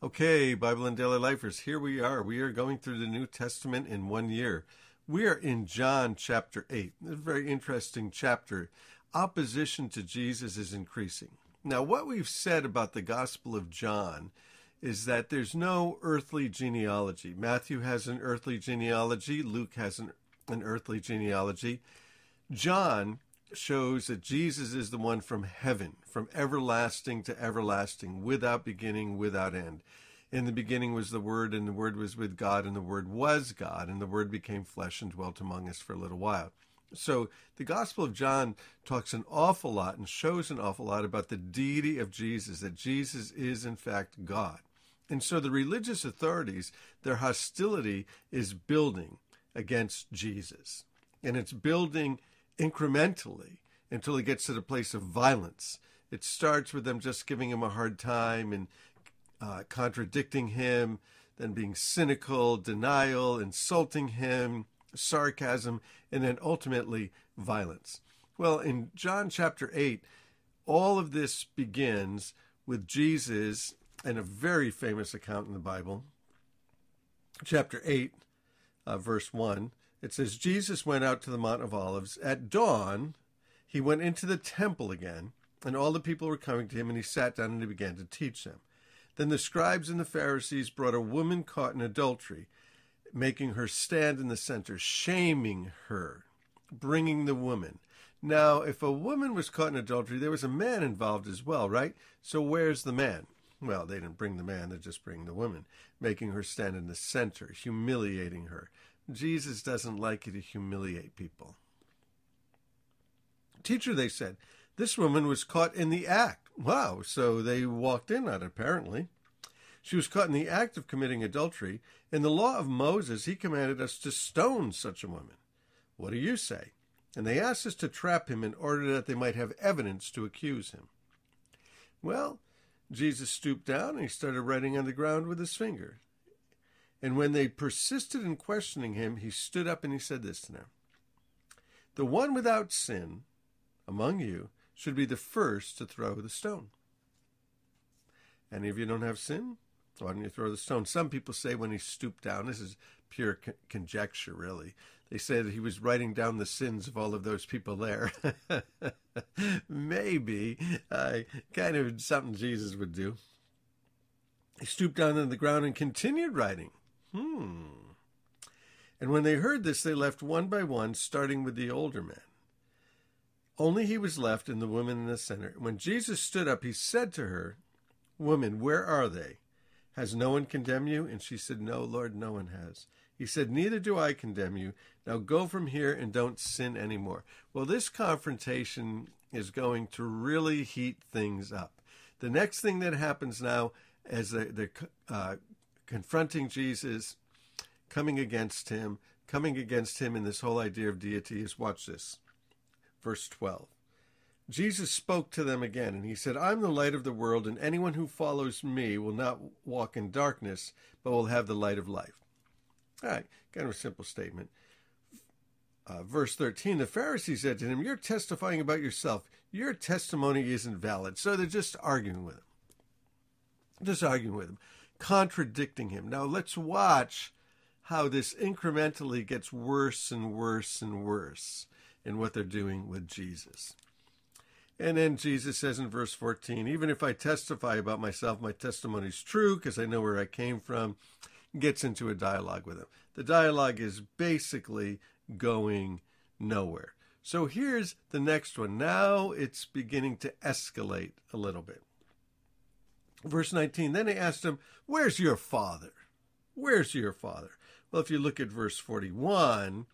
Okay, Bible in Daily Lifers, here we are. We are going through the New Testament in one year. We are in John chapter 8. It's a very interesting chapter. Opposition to Jesus is increasing. Now, what we've said about the Gospel of John is that there's no earthly genealogy. Matthew has an earthly genealogy, Luke has an, an earthly genealogy. John shows that Jesus is the one from heaven, from everlasting to everlasting, without beginning, without end. In the beginning was the Word, and the Word was with God, and the Word was God, and the Word became flesh and dwelt among us for a little while. So the Gospel of John talks an awful lot and shows an awful lot about the deity of Jesus, that Jesus is in fact God. And so the religious authorities, their hostility is building against Jesus. And it's building incrementally until it gets to the place of violence. It starts with them just giving him a hard time and uh, contradicting him, then being cynical, denial, insulting him, sarcasm, and then ultimately violence. Well, in John chapter 8, all of this begins with Jesus and a very famous account in the Bible. Chapter 8, uh, verse 1 it says, Jesus went out to the Mount of Olives. At dawn, he went into the temple again, and all the people were coming to him, and he sat down and he began to teach them. Then the scribes and the Pharisees brought a woman caught in adultery, making her stand in the center, shaming her, bringing the woman. Now, if a woman was caught in adultery, there was a man involved as well, right? So where's the man? Well, they didn't bring the man, they just bring the woman, making her stand in the center, humiliating her. Jesus doesn't like you to humiliate people. Teacher, they said, this woman was caught in the act. Wow, so they walked in on it, apparently. She was caught in the act of committing adultery. In the law of Moses, he commanded us to stone such a woman. What do you say? And they asked us to trap him in order that they might have evidence to accuse him. Well, Jesus stooped down and he started writing on the ground with his finger. And when they persisted in questioning him, he stood up and he said this to them The one without sin among you should be the first to throw the stone. Any of you don't have sin? Why don't you throw the stone? Some people say when he stooped down, this is pure con- conjecture, really. They say that he was writing down the sins of all of those people there. Maybe, uh, kind of something Jesus would do. He stooped down on the ground and continued writing. Hmm. And when they heard this, they left one by one, starting with the older man. Only he was left and the woman in the center. When Jesus stood up, he said to her, Woman, where are they? Has no one condemned you? And she said, No, Lord, no one has. He said, Neither do I condemn you. Now go from here and don't sin anymore. Well, this confrontation is going to really heat things up. The next thing that happens now, as they're uh, confronting Jesus, coming against him, coming against him in this whole idea of deity is watch this. Verse 12. Jesus spoke to them again, and he said, I'm the light of the world, and anyone who follows me will not walk in darkness, but will have the light of life. All right, kind of a simple statement. Uh, verse 13 The Pharisees said to him, You're testifying about yourself. Your testimony isn't valid. So they're just arguing with him. Just arguing with him contradicting him. Now let's watch how this incrementally gets worse and worse and worse in what they're doing with Jesus. And then Jesus says in verse 14, even if I testify about myself, my testimony is true because I know where I came from, gets into a dialogue with him. The dialogue is basically going nowhere. So here's the next one. Now it's beginning to escalate a little bit. Verse 19 Then they asked him, Where's your father? Where's your father? Well, if you look at verse 41,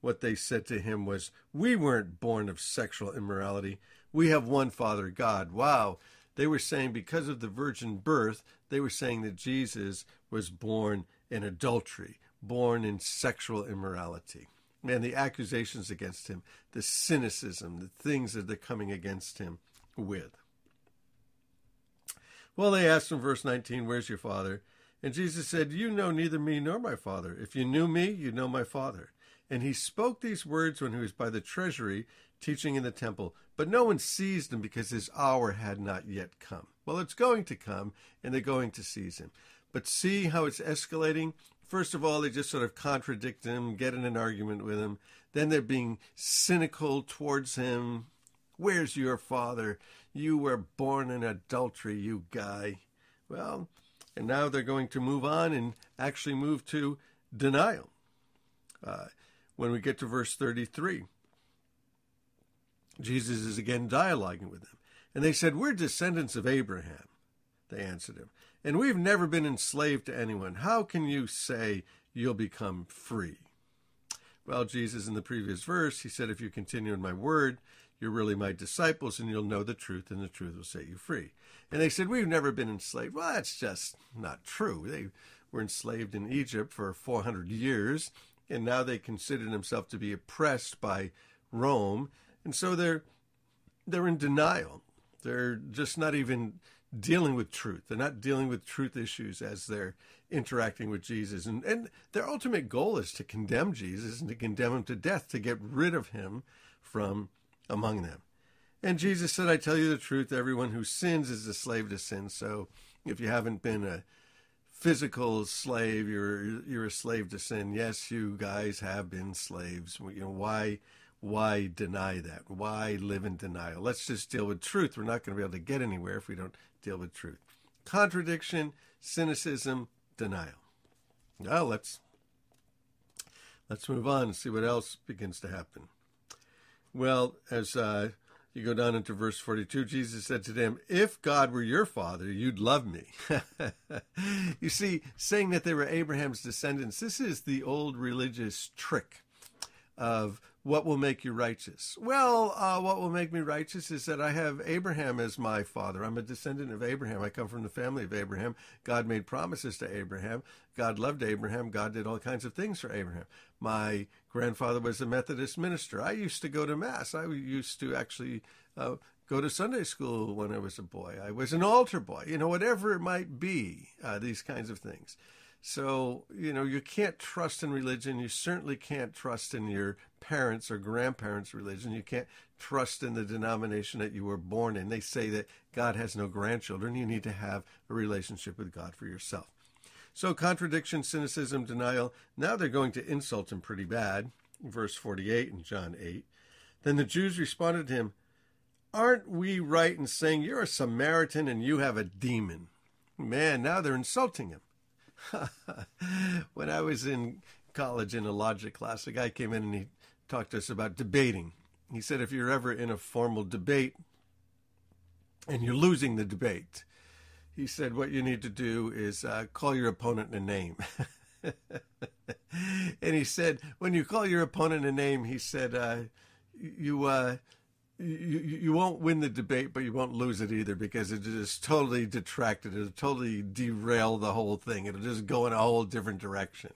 what they said to him was, We weren't born of sexual immorality. We have one Father, God. Wow. They were saying because of the virgin birth, they were saying that Jesus was born in adultery, born in sexual immorality. And the accusations against him, the cynicism, the things that they're coming against him with. Well, they asked him, verse 19, Where's your father? And Jesus said, You know neither me nor my father. If you knew me, you'd know my father. And he spoke these words when he was by the treasury, teaching in the temple, but no one seized him because his hour had not yet come. Well, it's going to come, and they're going to seize him. But see how it's escalating? First of all, they just sort of contradict him, get in an argument with him. Then they're being cynical towards him. Where's your father? You were born in adultery, you guy. Well, and now they're going to move on and actually move to denial. Uh, when we get to verse 33, Jesus is again dialoguing with them. And they said, We're descendants of Abraham. They answered him, and we've never been enslaved to anyone. How can you say you'll become free? Well, Jesus, in the previous verse, he said, If you continue in my word, you're really my disciples, and you'll know the truth, and the truth will set you free. And they said, We've never been enslaved. Well, that's just not true. They were enslaved in Egypt for 400 years, and now they consider themselves to be oppressed by Rome. And so they're they're in denial. They're just not even dealing with truth. They're not dealing with truth issues as they're interacting with Jesus. And, and their ultimate goal is to condemn Jesus and to condemn him to death, to get rid of him from among them. And Jesus said, I tell you the truth, everyone who sins is a slave to sin. So if you haven't been a physical slave, you're you're a slave to sin. Yes, you guys have been slaves. You know, why why deny that? Why live in denial? Let's just deal with truth. We're not going to be able to get anywhere if we don't deal with truth. Contradiction, cynicism, denial. Now let's let's move on and see what else begins to happen. Well, as uh, you go down into verse 42, Jesus said to them, If God were your father, you'd love me. you see, saying that they were Abraham's descendants, this is the old religious trick of what will make you righteous? Well, uh, what will make me righteous is that I have Abraham as my father. I'm a descendant of Abraham. I come from the family of Abraham. God made promises to Abraham. God loved Abraham. God did all kinds of things for Abraham. My grandfather was a Methodist minister. I used to go to Mass. I used to actually uh, go to Sunday school when I was a boy. I was an altar boy, you know, whatever it might be, uh, these kinds of things. So, you know, you can't trust in religion. You certainly can't trust in your parents' or grandparents' religion. You can't trust in the denomination that you were born in. They say that God has no grandchildren. You need to have a relationship with God for yourself. So, contradiction, cynicism, denial. Now they're going to insult him pretty bad. Verse 48 in John 8. Then the Jews responded to him, Aren't we right in saying you're a Samaritan and you have a demon? Man, now they're insulting him. when I was in college in a logic class, a guy came in and he talked to us about debating. He said, if you're ever in a formal debate and you're losing the debate, he said, what you need to do is uh, call your opponent a name. and he said, when you call your opponent a name, he said, uh, you, uh, you, you won't win the debate, but you won't lose it either because it just totally detracted. It'll totally derail the whole thing. It'll just go in a whole different direction.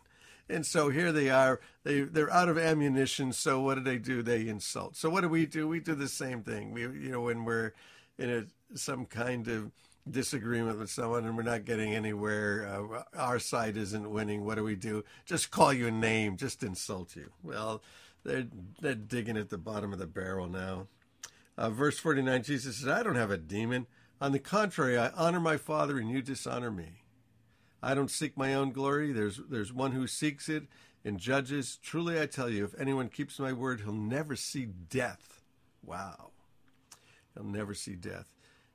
And so here they are. They they're out of ammunition. So what do they do? They insult. So what do we do? We do the same thing. We you know when we're in a some kind of disagreement with someone and we're not getting anywhere, uh, our side isn't winning. What do we do? Just call you a name. Just insult you. Well, they're they're digging at the bottom of the barrel now. Uh, verse 49, Jesus says, I don't have a demon. On the contrary, I honor my Father and you dishonor me. I don't seek my own glory. There's, there's one who seeks it and judges. Truly, I tell you, if anyone keeps my word, he'll never see death. Wow. He'll never see death.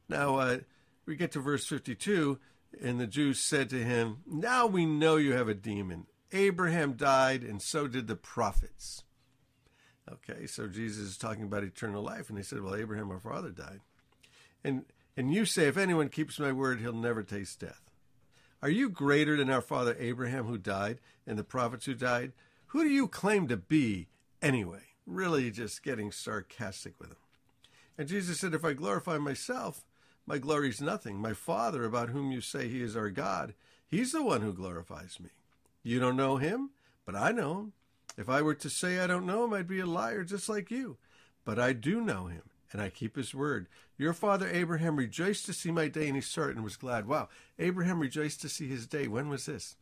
Now, uh, we get to verse 52, and the Jews said to him, Now we know you have a demon. Abraham died, and so did the prophets. Okay, so Jesus is talking about eternal life, and he said, Well, Abraham, our father, died. And and you say, If anyone keeps my word, he'll never taste death. Are you greater than our father Abraham who died and the prophets who died? Who do you claim to be anyway? Really just getting sarcastic with him. And Jesus said, If I glorify myself, my glory is nothing. My Father, about whom you say he is our God, he's the one who glorifies me. You don't know him, but I know him. If I were to say I don't know him, I'd be a liar just like you. But I do know him, and I keep his word. Your father Abraham rejoiced to see my day, and he saw it and was glad. Wow, Abraham rejoiced to see his day. When was this?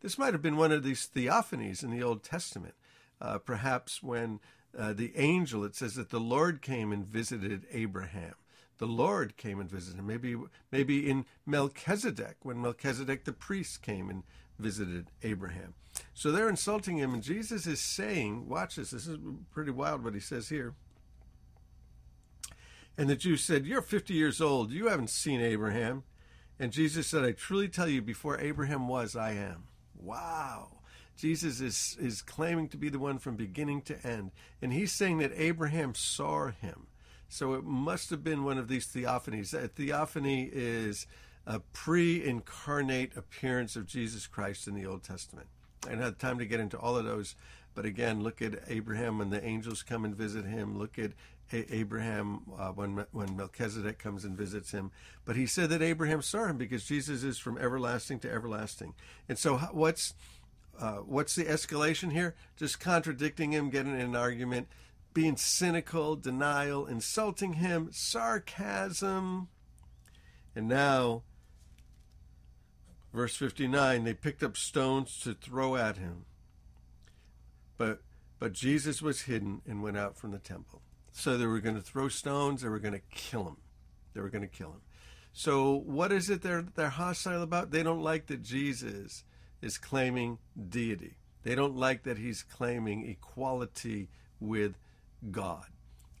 This might have been one of these theophanies in the Old Testament, uh, perhaps when uh, the angel, it says that the Lord came and visited Abraham. The Lord came and visited him. Maybe, maybe in Melchizedek, when Melchizedek the priest came and visited Abraham. So they're insulting him, and Jesus is saying, Watch this, this is pretty wild what he says here. And the Jews said, You're 50 years old. You haven't seen Abraham. And Jesus said, I truly tell you, before Abraham was, I am. Wow. Jesus is, is claiming to be the one from beginning to end. And he's saying that Abraham saw him. So it must have been one of these theophanies. A theophany is a pre incarnate appearance of Jesus Christ in the Old Testament. I don't have time to get into all of those, but again, look at Abraham when the angels come and visit him. Look at Abraham uh, when when Melchizedek comes and visits him. But he said that Abraham saw him because Jesus is from everlasting to everlasting. And so, what's uh, what's the escalation here? Just contradicting him, getting in an argument, being cynical, denial, insulting him, sarcasm. And now, verse 59, they picked up stones to throw at him. But, but Jesus was hidden and went out from the temple. So they were going to throw stones, they were going to kill him. They were going to kill him. So, what is it they're, they're hostile about? They don't like that Jesus is claiming deity. They don't like that he's claiming equality with God.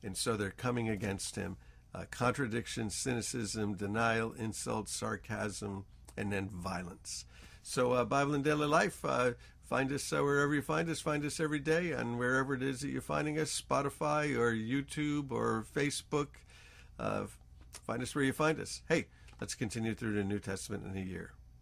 And so they're coming against him. Uh, contradiction, cynicism, denial, insult, sarcasm, and then violence. So, uh, Bible in Daily Life, uh, find us uh, wherever you find us. Find us every day and wherever it is that you're finding us Spotify or YouTube or Facebook. Uh, find us where you find us. Hey, let's continue through the New Testament in a year.